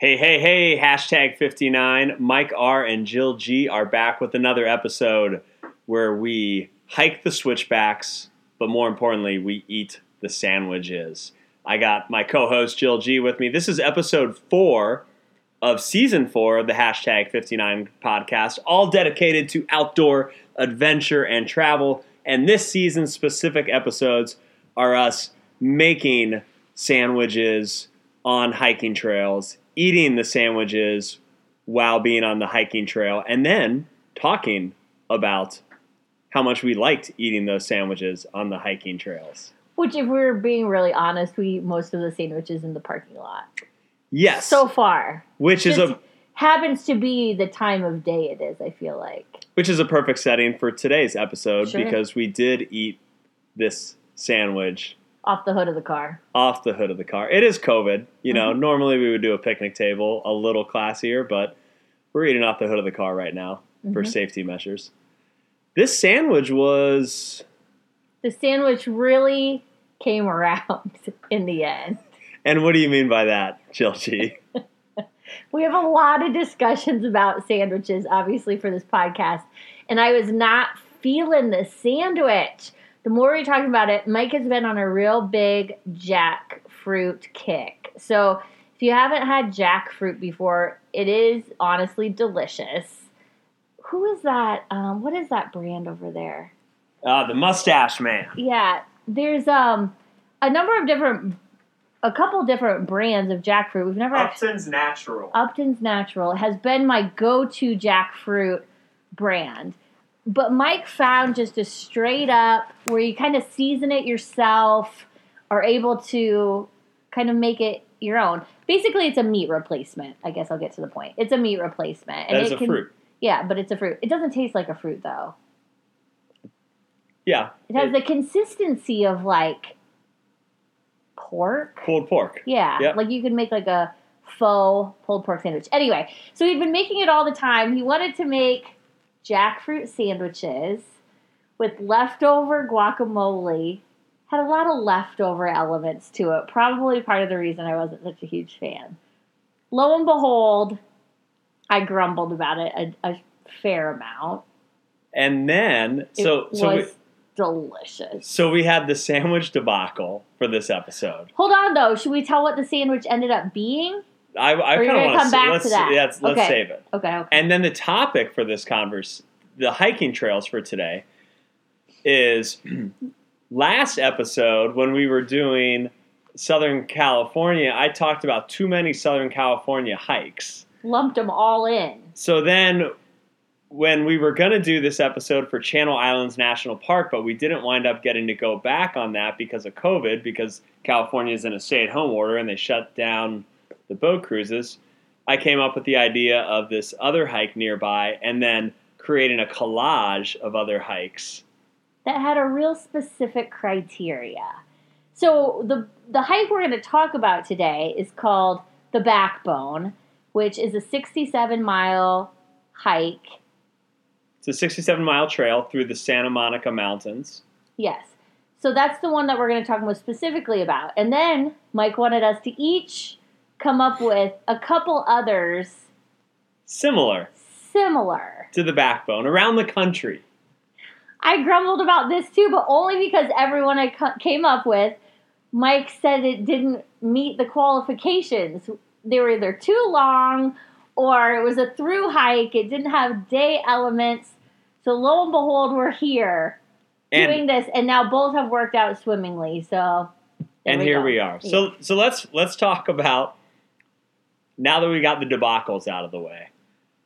Hey, hey, hey, hashtag 59. Mike R and Jill G are back with another episode where we hike the switchbacks, but more importantly, we eat the sandwiches. I got my co host Jill G with me. This is episode four of season four of the hashtag 59 podcast, all dedicated to outdoor adventure and travel. And this season's specific episodes are us making sandwiches on hiking trails, eating the sandwiches while being on the hiking trail, and then talking about how much we liked eating those sandwiches on the hiking trails. Which, if we're being really honest, we eat most of the sandwiches in the parking lot. Yes. So far. which is a happens to be the time of day it is, I feel like. which is a perfect setting for today's episode Sure. because we did eat this sandwich Off the hood of the car. off the hood of the car. It is COVID. You know, Mm-hmm. normally we would do a picnic table a little classier, but we're eating off the hood of the car right now for Mhm. safety measures. This sandwich was, The sandwich really came around in the end. and what do you mean by that, G? We have a lot of discussions about sandwiches, obviously, for this podcast. And I was not feeling the sandwich. The more we talked about it, Mike has been on a real big jackfruit kick. So if you haven't had jackfruit before, it is honestly delicious. Who is that? Um, what is that brand over there? Uh, the mustache man. Yeah, there's um a number of different, a couple different brands of jackfruit. We've never actually. Upton's Natural. Upton's Natural has been my go-to jackfruit brand. But Mike found just a straight up where you kind of season it yourself, are able to kind of make it your own. Basically, it's a meat replacement. I guess I'll get to the point. It's a meat replacement, is it a can, fruit. Yeah, but it's a fruit. It doesn't taste like a fruit though. Yeah. It has the consistency of like pork. pulled pork. Yeah, Yep. like you could make like a faux pulled pork sandwich. Anyway, so he'd been making it all the time. He wanted to make jackfruit sandwiches with leftover guacamole. Had a lot of leftover elements to it. Probably part of the reason I wasn't such a huge fan. Lo and behold, I grumbled about it a, a fair amount. And then, It so so we, was delicious. so we had the sandwich debacle for this episode. Hold on though, should we tell what the sandwich ended up being? I, I kind of want come back let's, to that? Yeah, let's, let's Okay. save it. Okay, okay. And then the topic for this converse, the hiking trails for today, is last episode when we were doing Southern California. I talked about too many Southern California hikes. lumped them all in. So then, when we were going to do this episode for Channel Islands National Park, but we didn't wind up getting to go back on that because of COVID, because California is in a stay at home order and they shut down the boat cruises, I came up with the idea of this other hike nearby and then creating a collage of other hikes. that had a real specific criteria. So the the hike we're going to talk about today is called the Backbone, which is a 67 mile hike. It's a 67 mile trail through the Santa Monica Mountains. Yes. So that's the one that we're going to talk most specifically about. And then Mike wanted us to each come up with a couple others Similar similar. to the backbone around the country. I grumbled about this too, but only because everyone I cu- came up with, Mike said it didn't meet the qualifications. They were either too long or it was a through hike. It didn't have day elements. So lo and behold, we're here And doing this, and now both have worked out swimmingly. So and here go. we are. Yeah. So so let's let's talk about now that we got the debacles out of the way.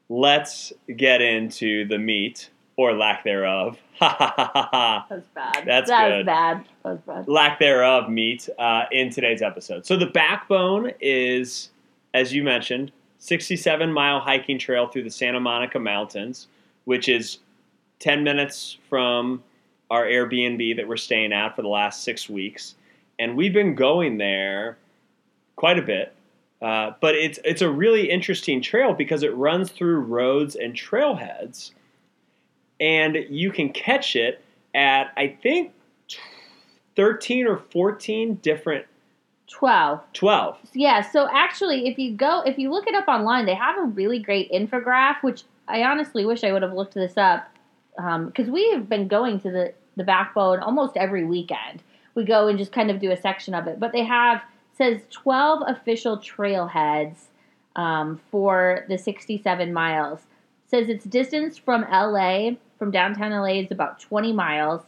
Let's get into the meat or lack thereof. Ha ha ha ha ha. that bad. That's that good. was bad. That was bad. Lack thereof meat uh, in today's episode. So the backbone is, as you mentioned, 67 mile hiking trail through the Santa Monica Mountains, which is 10 minutes from our Airbnb that we're staying at for the last six weeks. And we've been going there quite a bit. Uh, but it's it's a really interesting trail because it runs through roads and trailheads, and you can catch it at I think thirteen or fourteen different 12. 12. Yeah, so actually, if you go, if you look it up online, they have a really great infograph, which I honestly wish I would have looked this up because we have been going to the, the backbone almost every weekend. We go and just kind of do a section of it, but they have says 12 official trailheads um, for the 67 miles. Says its distance from LA, from downtown LA, is about 20 miles,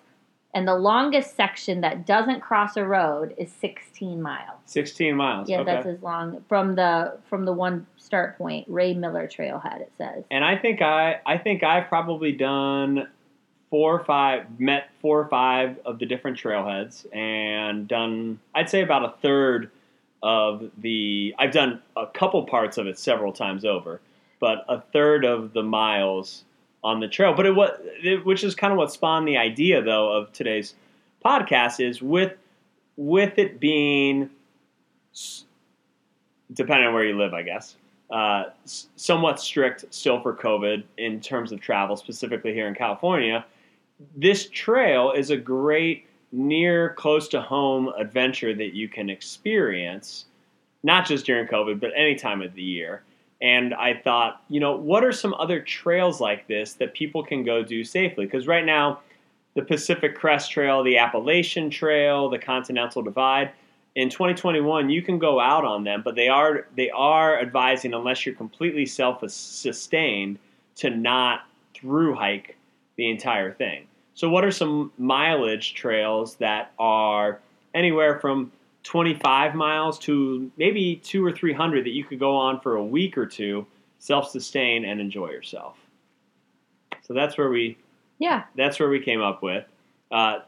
and the longest section that doesn't cross a road is 16 miles. 16 miles. Yeah, okay. that's as long from the from the one start point, Ray Miller Trailhead. It says. and I think I I think I've probably done four or five met four or five of the different trailheads and done I'd say about a third of the I've done a couple parts of it several times over, but a third of the miles on the trail. But it was it, which is kind of what spawned the idea though of today's podcast is with with it being depending on where you live, I guess uh, somewhat strict still for COVID in terms of travel, specifically here in California. This trail is a great near close to home adventure that you can experience, not just during COVID, but any time of the year. And I thought, you know, what are some other trails like this that people can go do safely? Because right now, the Pacific Crest Trail, the Appalachian Trail, the Continental Divide, in 2021 you can go out on them but they are they are advising unless you're completely self-sustained to not through hike the entire thing. So what are some mileage trails that are anywhere from 25 miles to maybe two or three hundred that you could go on for a week or two self-sustain and enjoy yourself? So that's where we Yeah, that's where we came up with. Uh,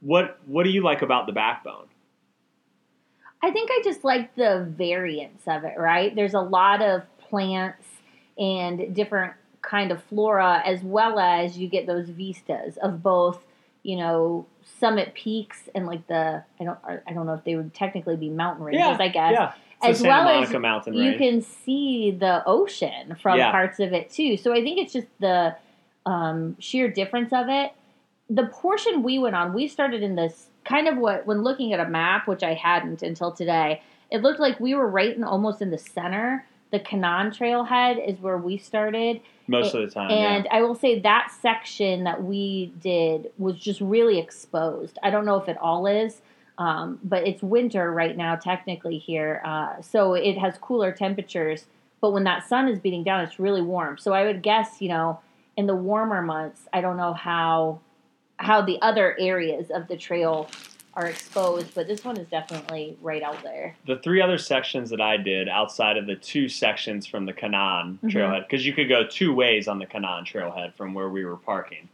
what what do you like about the backbone? I think I just like the variance of it. Right, there's a lot of plants and different kind of flora, as well as you get those vistas of both. You know, summit peaks and like the I don't I don't know if they would technically be mountain ranges. I guess. Yeah, it's As well as Mountain you Range. can see the ocean from Yeah. parts of it too. So I think it's just the um, sheer difference of it. The portion we went on, we started in this kind of what when looking at a map, which I hadn't until today. It looked like we were right in almost in the center. The Kanan Trailhead is where we started, most of the time. and I will say that section that we did was just really exposed. I don't know if it all is, um, but it's winter right now, technically here. Uh, so it has cooler temperatures. But when that sun is beating down, it's really warm. So I would guess, you know, in the warmer months, I don't know how how the other areas of the trail are exposed, but this one is definitely right out there. the three other sections that I did outside of the two sections from the Kanan Mhm. Trailhead, because you could go two ways on the Kanan Trailhead from where we were parking,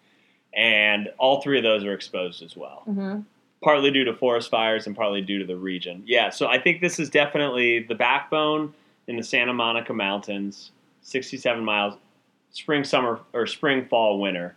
and all three of those are exposed as well. hmm partly due to forest fires and partly due to the region. Yeah, so I think this is definitely the backbone in the Santa Monica Mountains, 67 miles, spring, summer, or spring, fall, winter.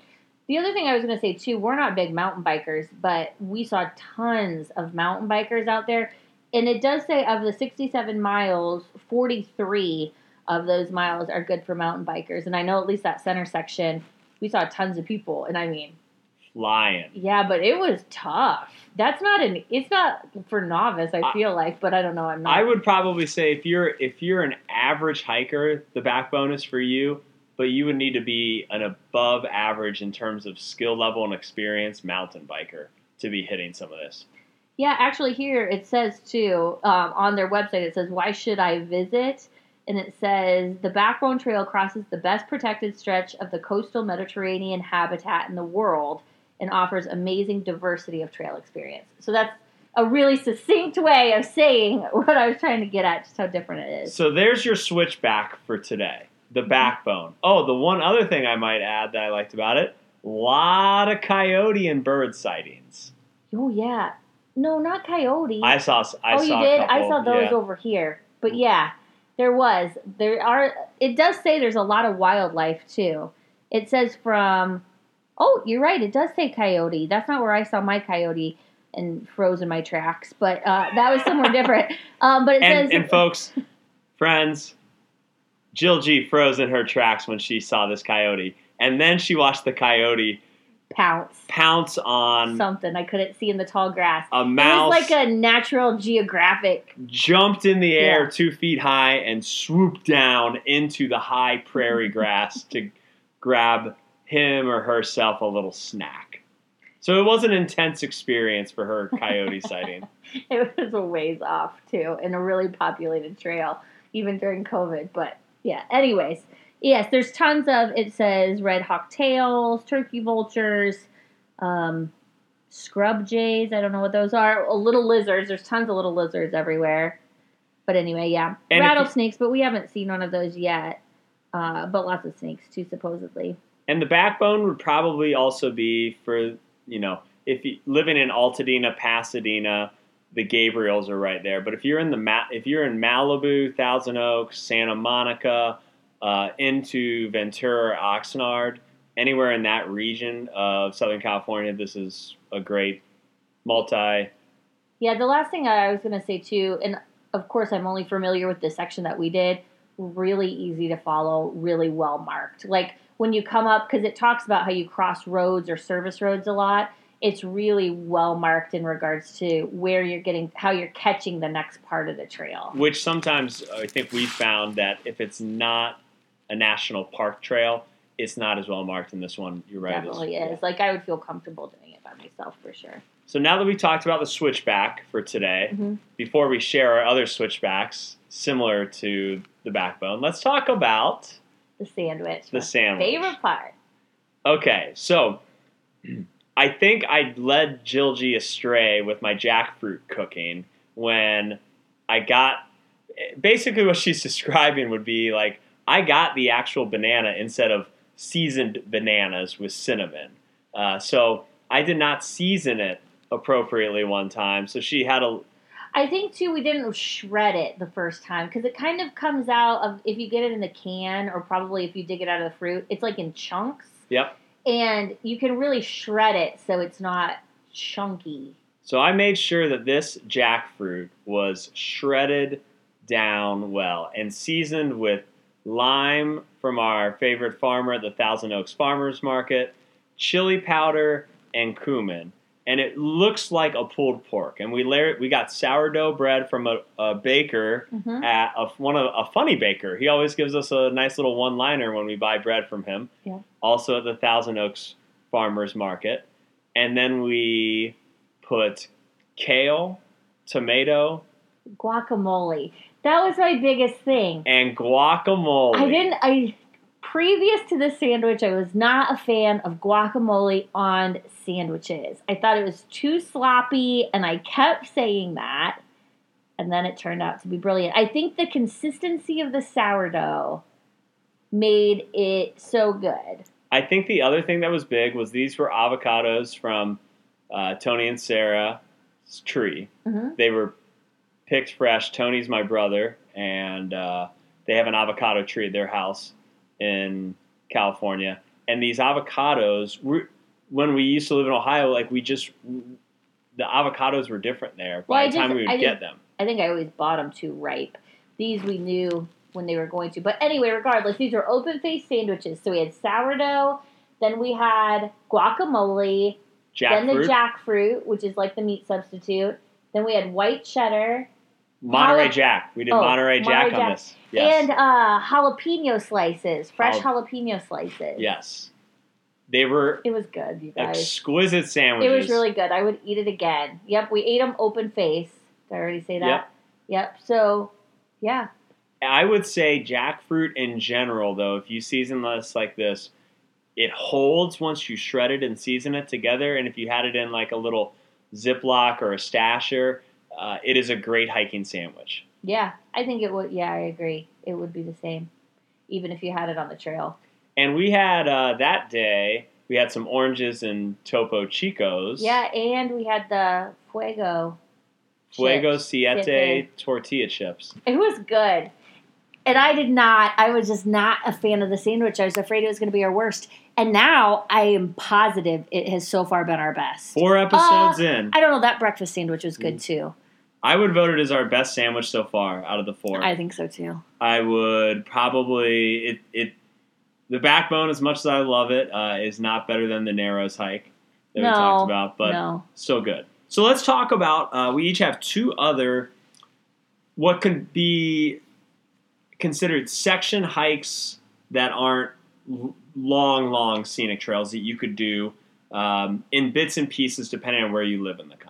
The other thing I was going to say too, we're not big mountain bikers, but we saw tons of mountain bikers out there. And it does say of the 67 miles, 43 of those miles are good for mountain bikers. And I know at least that center section, we saw tons of people. And I mean, Flying. yeah, but it was tough. That's not an, it's not for novice, I I- feel like, but I don't know. I'm not. I would probably say if you're if you're an average hiker, the backbone is for you, but you would need to be an above average in terms of skill level and experience mountain biker to be hitting some of this. Yeah, actually, here it says too um, on their website. It says, "Why should I visit?" And it says the Backbone Trail crosses the best protected stretch of the coastal Mediterranean habitat in the world and offers amazing diversity of trail experience. So that's a really succinct way of saying what I was trying to get at, just how different it is. So there's your switchback for today. The Mm-hmm. backbone. Oh, the one other thing I might add that I liked about it: a lot of coyote and bird sightings. Oh yeah, no, not coyote. I saw. I oh, saw you did. I saw those yeah. over here. But yeah, there was. There are. It does say there's a lot of wildlife too. It says from. Oh, you're right. It does say coyote. That's not where I saw my coyote and froze in my tracks, but uh, that was somewhere different. Um, but it And, says. and folks, friends, Jill G froze in her tracks when she saw this coyote, and then she watched the coyote pounce pounce on something I couldn't see in the tall grass. a It mouse. was like a Natural Geographic. jumped in the air Yeah. two feet high and swooped down into the high prairie grass to grab him or herself a little snack. So it was an intense experience for her coyote sighting. It was a ways off too, in a really populated trail, even during COVID. But yeah, anyways, yes, there's tons of. It says red hawk tails, turkey vultures, um, scrub jays. I don't know what those are. Little lizards. There's tons of little lizards everywhere. But anyway, yeah, And if you- rattlesnakes. But we haven't seen one of those yet. Uh, but lots of snakes too, supposedly. And the backbone would probably also be for, you know, if you living in Altadena, Pasadena, the Gabriels are right there. But if you're in the Ma- if you're in Malibu, Thousand Oaks, Santa Monica, uh, into Ventura, Oxnard, anywhere in that region of Southern California, this is a great multi. Yeah, the last thing I was going to say too, and of course I'm only familiar with the section that we did. Really easy to follow, really well marked. Like when you come up, because it talks about how you cross roads or service roads a lot. It's really well marked in regards to where you're getting, how you're catching the next part of the trail. Which sometimes I think we found that if it's not a national park trail, it's not as well marked in this one. You're right. it Definitely yeah. is. Like I would feel comfortable doing it by myself for sure. So now that we talked about the switchback for today, Mhm. before we share our other switchbacks similar to the backbone, let's talk about The sandwich, the sandwich. favorite part. Okay, so I think I led Jill G astray with my jackfruit cooking when I got basically what she's describing would be like I got the actual banana instead of seasoned bananas with cinnamon. Uh, so I did not season it appropriately one time. So she had a I think too we didn't shred it the first time because it kind of comes out of if you get it in the can or probably if you dig it out of the fruit, it's like in chunks yep. And you can really shred it so it's not chunky. So I made sure that this jackfruit was shredded down well and seasoned with lime from our favorite farmer at the Thousand Oaks Farmers Market, chili powder, and cumin. And it looks like a pulled pork. And we layer, we got sourdough bread from a, a baker Mm-hmm. at a, one of a funny baker. He always gives us a nice little one liner when we buy bread from him. Yeah. Also at the Thousand Oaks Farmers Market, and then we put kale, tomato, Guacamole. That was my biggest thing. and guacamole. I didn't I previous to this sandwich I was not a fan of guacamole on sandwiches. I thought it was too sloppy and I kept saying that. And then it turned out to be brilliant. I think the consistency of the sourdough made it so good. I think the other thing that was big was these were avocados from uh, Tony and Sarah's tree. Mhm. They were picked fresh. Tony's my brother, and uh, they have an avocado tree at their house in California. And these avocados, were, when we used to live in Ohio, like we just the avocados were different there by I the time we would I get just- them. I think I always bought them too ripe. These we knew when they were going to. But anyway, regardless, these are open faced sandwiches. So we had sourdough, then we had guacamole, then the Jackfruit, jackfruit, which is like the meat substitute. Then we had white cheddar Monterey Jala- Jack. We did Oh, Monterey Jack Monterey on this. Yes. and uh, jalapeno slices, fresh Jal- jalapeno slices. yes. They were It was good, you guys. exquisite sandwiches. It was really good. I would eat it again. Yep, we ate them open face. Did I already say that? Yep. Yep. So, yeah. I would say jackfruit in general, though, if you season this like this, it holds once you shred it and season it together. And if you had it in like a little Ziploc or a stasher, uh, it is a great hiking sandwich. Yeah, I think it would. Yeah, I agree. It would be the same, even if you had it on the trail. And we had uh, that day, we had some oranges and Topo Chicos. Yeah, and we had the fuego. Fuego chips. Siete Siete. tortilla chips. It was good, and I did not. I was just not a fan of the sandwich. I was afraid it was going to be our worst, and now I am positive it has so far been our best. Four episodes in, I don't know. That breakfast sandwich was Mm. good too. I would vote it as our best sandwich so far out of the four. I think so too. I would probably it it the backbone, as much as I love it, uh, is not better than the Narrows hike that No, we talked about, but no. still good. So let's talk about. Uh, we each have two other what could be considered section hikes that aren't long, long scenic trails that you could do um, in bits and pieces depending on where you live in the country.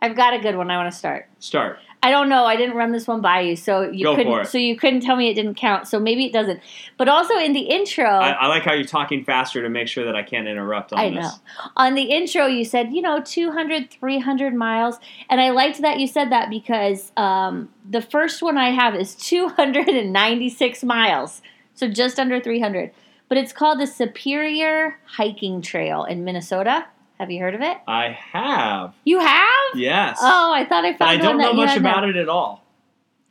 I've got a good one. I want to start. Start. I don't know. I didn't run this one by you, so you Go couldn't. it. So you couldn't tell me it didn't count. So maybe it doesn't. But also in the intro, I, I like how you're talking faster to make sure that I can't interrupt on I this. On the intro, you said, you know, 200, 300 miles. And I liked that you said that because um, the first one I have is 296 miles. So just under 300. But it's called the Superior Hiking Trail in Minnesota. Have you heard of it? I have. You have? Yes. Oh, I thought I found But I don't know much about it at all.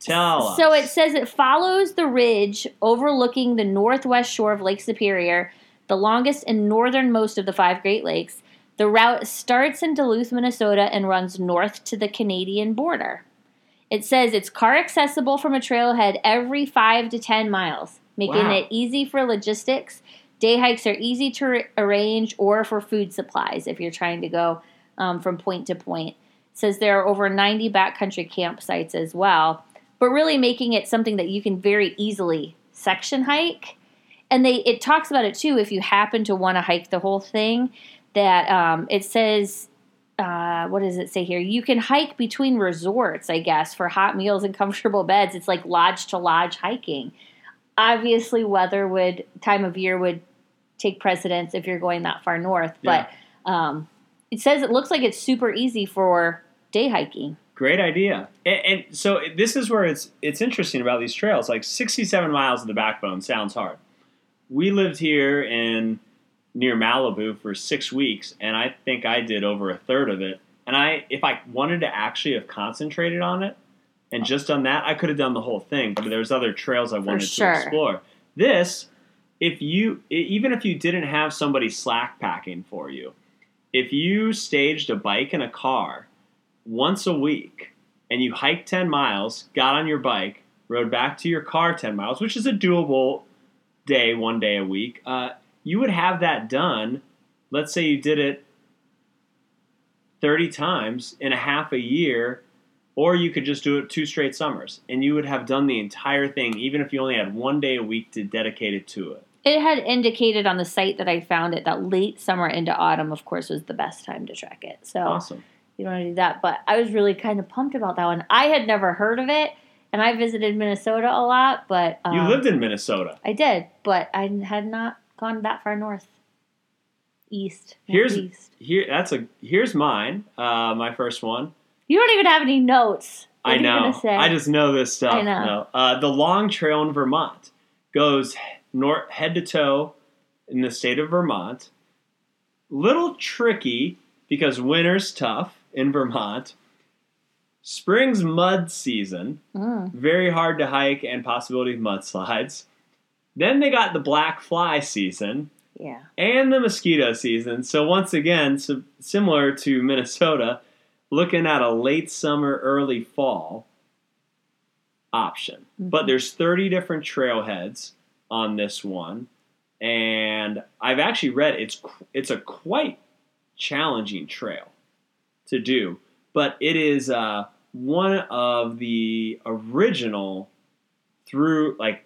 Tell So us. it says it follows the ridge overlooking the northwest shore of Lake Superior, the longest and northernmost of the five Great Lakes. The route starts in Duluth, Minnesota, and runs north to the Canadian border. It says it's car accessible from a trailhead every five to ten miles, making Wow. it easy for logistics. Day hikes are easy to ar- arrange or for food supplies if you're trying to go um, from point to point. It says there are over 90 backcountry campsites as well, but really making it something that you can very easily section hike. And they it talks about it too if you happen to want to hike the whole thing. That um, it says uh, what does it say here? You can hike between resorts, I guess, for hot meals and comfortable beds. It's like lodge to lodge hiking. Obviously, weather would time of year would take precedence if you're going that far north, but um, it says it looks like it's super easy for day hiking. Great idea. And, and so this is where it's it's interesting about these trails. Like 67 miles of the backbone sounds hard. We lived here in near Malibu for six weeks, and I think I did over a third of it. And I, if I wanted to actually have concentrated on it and just done that, I could have done the whole thing. But there's other trails I wanted sure. to explore. This, if you, even if you didn't have somebody slack packing for you, if you staged a bike and a car once a week and you hiked 10 miles, got on your bike, rode back to your car 10 miles, which is a doable day, one day a week, uh, you would have that done. Let's say you did it 30 times in a half a year, or you could just do it two straight summers and you would have done the entire thing, even if you only had one day a week to dedicate it to it. It had indicated on the site that I found it that late summer into autumn, of course, was the best time to trek it. So Awesome. you don't want to do that. But I was really kind of pumped about that one. I had never heard of it, and I visited Minnesota a lot, but um, You lived in Minnesota. I did, but I had not gone that far north, east, Here's northeast. here. That's a here's mine. Uh, my first one. You don't even have any notes. What I know. I just know this stuff. I know. No. Uh, the Long Trail in Vermont goes north, head to toe in the state of Vermont. Little tricky because winter's tough in Vermont. Spring's mud season, Mm. very hard to hike and possibility of mudslides. Then they got the black fly season Yeah. and the mosquito season. So once again, so similar to Minnesota, looking at a late summer, early fall option. But there's 30 different trailheads on this one, and I've actually read it's it's a quite challenging trail to do, but it is uh, one of the original through like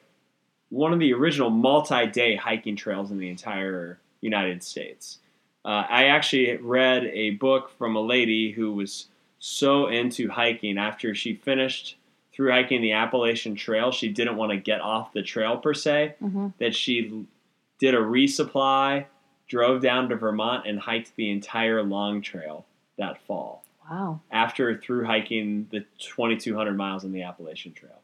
one of the original multi-day hiking trails in the entire United States. Uh, I actually read a book from a lady who was so into hiking after she finished through hiking the Appalachian Trail. She didn't want to get off the trail per se. hmm That she did a resupply, drove down to Vermont, and hiked the entire long trail that fall Wow. after through hiking the 2,200 miles on the Appalachian Trail.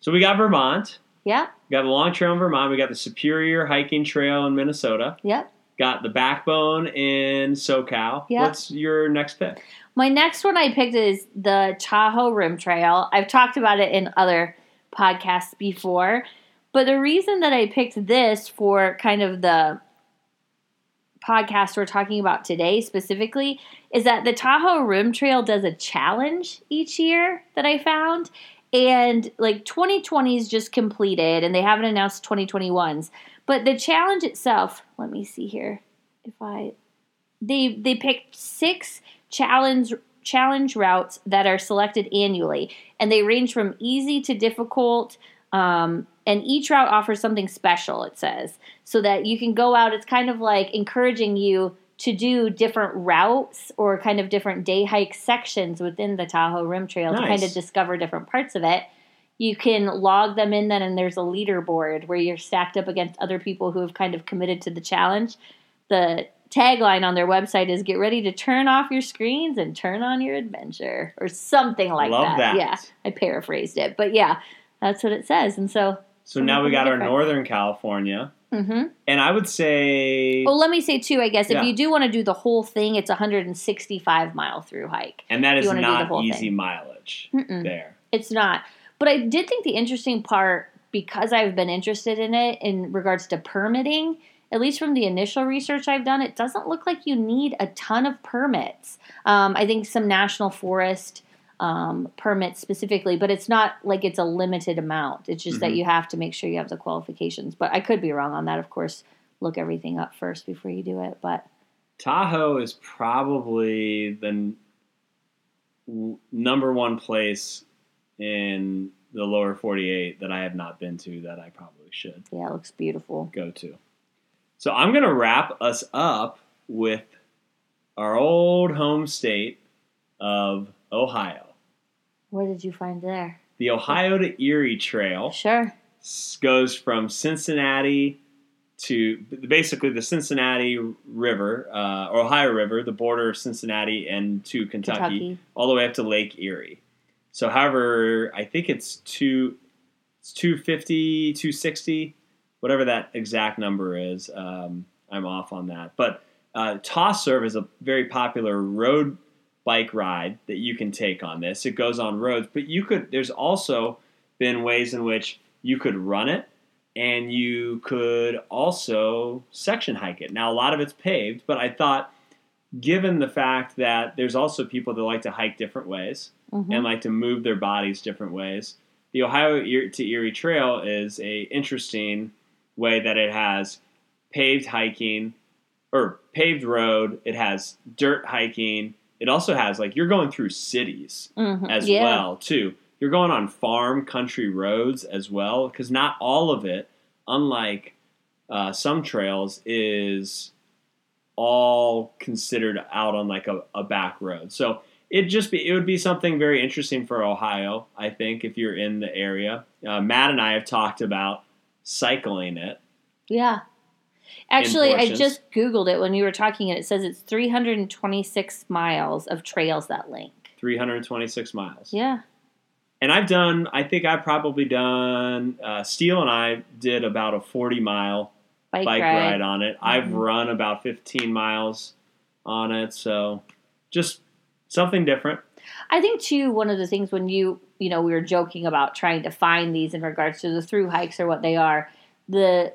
So we got Vermont. Yep. We got the Long Trail in Vermont. We got the Superior Hiking Trail in Minnesota. Yep. Got the Backbone in SoCal. Yeah. What's your next pick? My next one I picked is the Tahoe Rim Trail. I've talked about it in other podcasts before, but the reason that I picked this for kind of the podcast we're talking about today specifically is that the Tahoe Rim Trail does a challenge each year that I found. And like 2020 is just completed, and they haven't announced 2021s. But the challenge itself, let me see here. If I, they they picked six challenge challenge routes that are selected annually, and they range from easy to difficult. Um, and each route offers something special. It says so that you can go out. It's kind of like encouraging you to do different routes or kind of different day hike sections within the Tahoe Rim Trail to kind of discover different parts of it. You can log them in then, and there's a leaderboard where you're stacked up against other people who have kind of committed to the challenge. The tagline on their website is "Get ready to turn off your screens and turn on your adventure," or something like Love that. Yeah, I paraphrased it, but yeah, that's what it says. And so, So now we got our Northern California, hmm and I would say, well, let me say too. I guess Yeah. if you do want to do the whole thing, it's a 165 mile through hike. and that is you wanna do the not easy thing. mileage Mm-mm. there. It's not. But I did think the interesting part, because I've been interested in it in regards to permitting, at least from the initial research I've done, it doesn't look like you need a ton of permits. Um, I think some national forest um, permits specifically, but it's not like it's a limited amount. It's just that Mhm. you have to make sure you have the qualifications. But I could be wrong on that, of course. Look everything up first before you do it. But Tahoe is probably the n- number one place in the lower 48 that I have not been to that I probably should yeah, it looks beautiful. go to. So I'm going to wrap us up with our old home state of Ohio. What did you find there? The Ohio to Erie Trail Sure. goes from Cincinnati to basically the Cincinnati River, uh, Ohio River, the border of Cincinnati and to Kentucky, Kentucky. all the way up to Lake Erie. So, however, I think it's two, it's 250, 260, whatever that exact number is. Um, I'm off on that. But uh, TOSRV is a very popular road bike ride that you can take on this. It goes on roads, but you could, there's also been ways in which you could run it and you could also section hike it. Now, a lot of it's paved, but I thought, given the fact that there's also people that like to hike different ways Mhm. and like to move their bodies different ways, the Ohio to Erie Trail is a interesting way that it has paved hiking or paved road. It has dirt hiking. It also has like you're going through cities Mhm. as Yeah. well too. You're going on farm country roads as well because not all of it, unlike uh, some trails, is all considered out on like a, a back road. So it just be it would be something very interesting for Ohio, I think, if you're in the area. Uh, Matt and I have talked about cycling it. Yeah. Actually, I just Googled it when you were talking, and it says it's 326 miles of trails that link. 326 miles. Yeah. And I've done, I think I've probably done, uh, Steele and I did about a 40 mile Bike, bike ride. ride on it. I've Mhm. run about 15 miles on it, so just something different. I think too one of the things when you you know we were joking about trying to find these in regards to the through hikes or what they are, the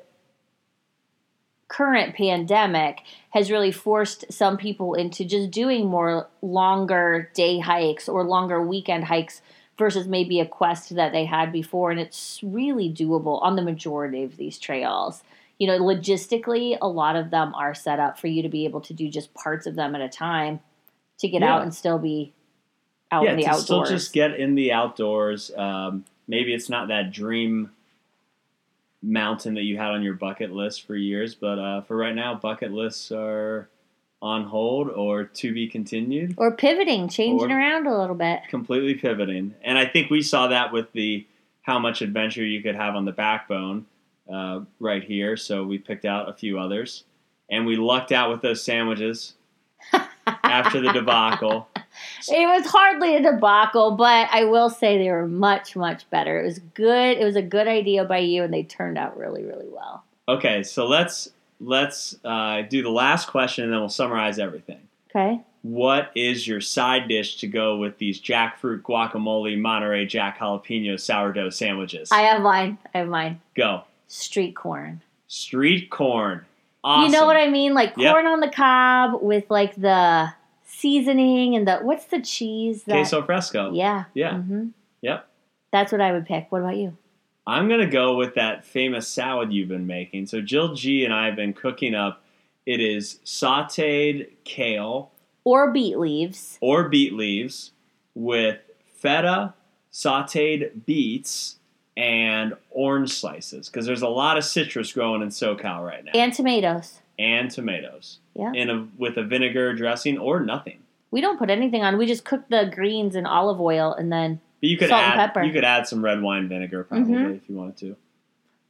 current pandemic has really forced some people into just doing more longer day hikes or longer weekend hikes versus maybe a quest that they had before and it's really doable on the majority of these trails. You know, logistically a lot of them are set up for you to be able to do just parts of them at a time to get Yeah. out and still be out yeah, in the to still just get in the outdoors. Um, maybe it's not that dream mountain that you had on your bucket list for years, but uh, for right now, bucket lists are on hold or to be continued. or pivoting, changing Or- around a little bit. completely pivoting. And I think we saw that with the how much adventure you could have on the backbone uh, right here. So we picked out a few others, and we lucked out with those sandwiches after the debacle. It was hardly a debacle, but I will say they were much, much better. It was good. It was a good idea by you, and they turned out really, really well. Okay, so let's let's uh, do the last question, and then we'll summarize everything. Okay. What is your side dish to go with these jackfruit guacamole Monterey Jack jalapeno sourdough sandwiches? I have mine. I have mine. go Street corn. street corn. Awesome. You know what I mean? Like Yep. corn on the cob with like the seasoning and the what's the cheese? That, Queso fresco. Yeah. Yeah. hmm Yep. That's what I would pick. What about you? I'm gonna go with that famous salad you've been making. So Jill G and I have been cooking up. It is sautéed kale Or beet leaves. or beet leaves with feta, sautéed beets, and orange slices. Because there's a lot of citrus growing in SoCal right now, And tomatoes. And tomatoes. Yeah. In a with a vinegar dressing or nothing. We don't put anything on. We just cook the greens in olive oil and then But you could Salt and add pepper. you could add some red wine vinegar probably Mhm. if you wanted to.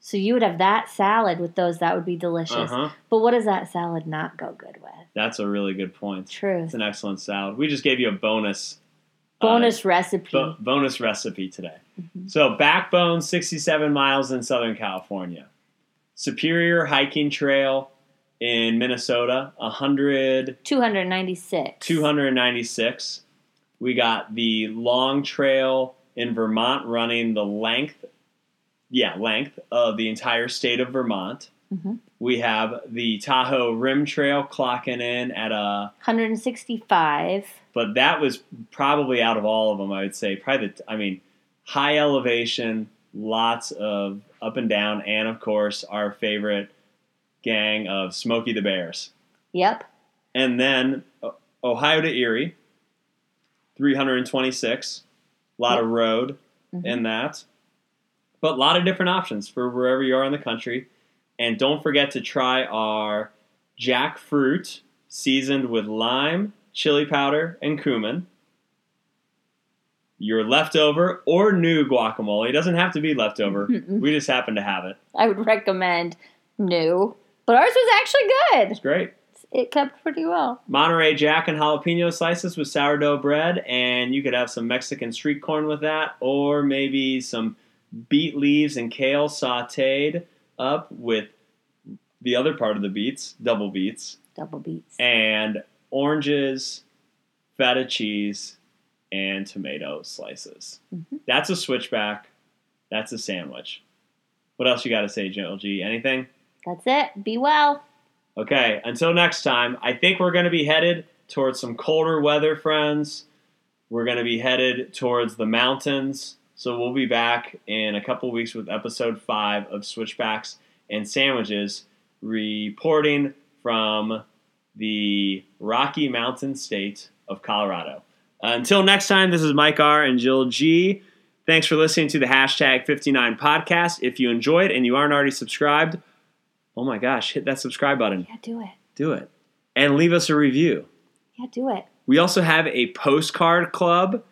so you would have that salad with those. That would be delicious. Uh huh. But what does that salad not go good with? That's a really good point. True. It's an excellent salad. We just gave you a bonus uh, Bonus recipe. bo- bonus recipe today. Mhm. So Backbone, 67 miles in Southern California. Superior Hiking Trail in Minnesota, 100 296. 296. We got the Long Trail in Vermont running the length, yeah, length of the entire state of Vermont. Mhm. We have the Tahoe Rim Trail clocking in at a, 165. but that was probably out of all of them, I would say, probably, the, I mean, high elevation, lots of up and down, and of course, our favorite gang of Smokey the Bears. Yep. And then Ohio to Erie, 326. A lot of road Mhm. in that. But a lot of different options for wherever you are in the country. And don't forget to try our jackfruit seasoned with lime, chili powder, and cumin. Your leftover or new guacamole. It doesn't have to be leftover. Mm-mm. we just happen to have it. I would recommend new. But ours was actually good. It's great. It kept pretty well. Monterey Jack and jalapeno slices with sourdough bread, and you could have some Mexican street corn with that, or maybe some beet leaves and kale sauteed up with the other part of the beets, double beets, Double beets. and oranges, feta cheese, and tomato slices. Mhm. That's a switchback. That's a sandwich. What else you got to say, Jill G? Anything? That's it. Be well. Okay, until next time, I think we're going to be headed towards some colder weather, friends. We're going to be headed towards the mountains. So we'll be back in a couple weeks with episode five of Switchbacks and Sandwiches, reporting from the Rocky Mountain state of Colorado. Until next time, this is Mike R. and Jill G. Thanks for listening to the hashtag 59 podcast. If you enjoyed and you aren't already subscribed, oh my gosh, hit that subscribe button. Yeah, do it. Do it. And leave us a review. Yeah, do it. We also have a postcard club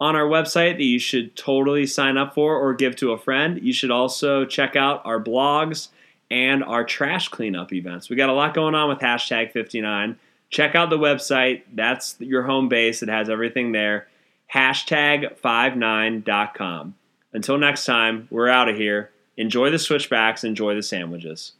on our website that you should totally sign up for or give to a friend. You should also check out our blogs and our trash cleanup events. We got a lot going on with hashtag 59. Check out the website. That's your home base. It has everything there. Hashtag59.com. Until next time, we're out of here. Enjoy the switchbacks, enjoy the sandwiches.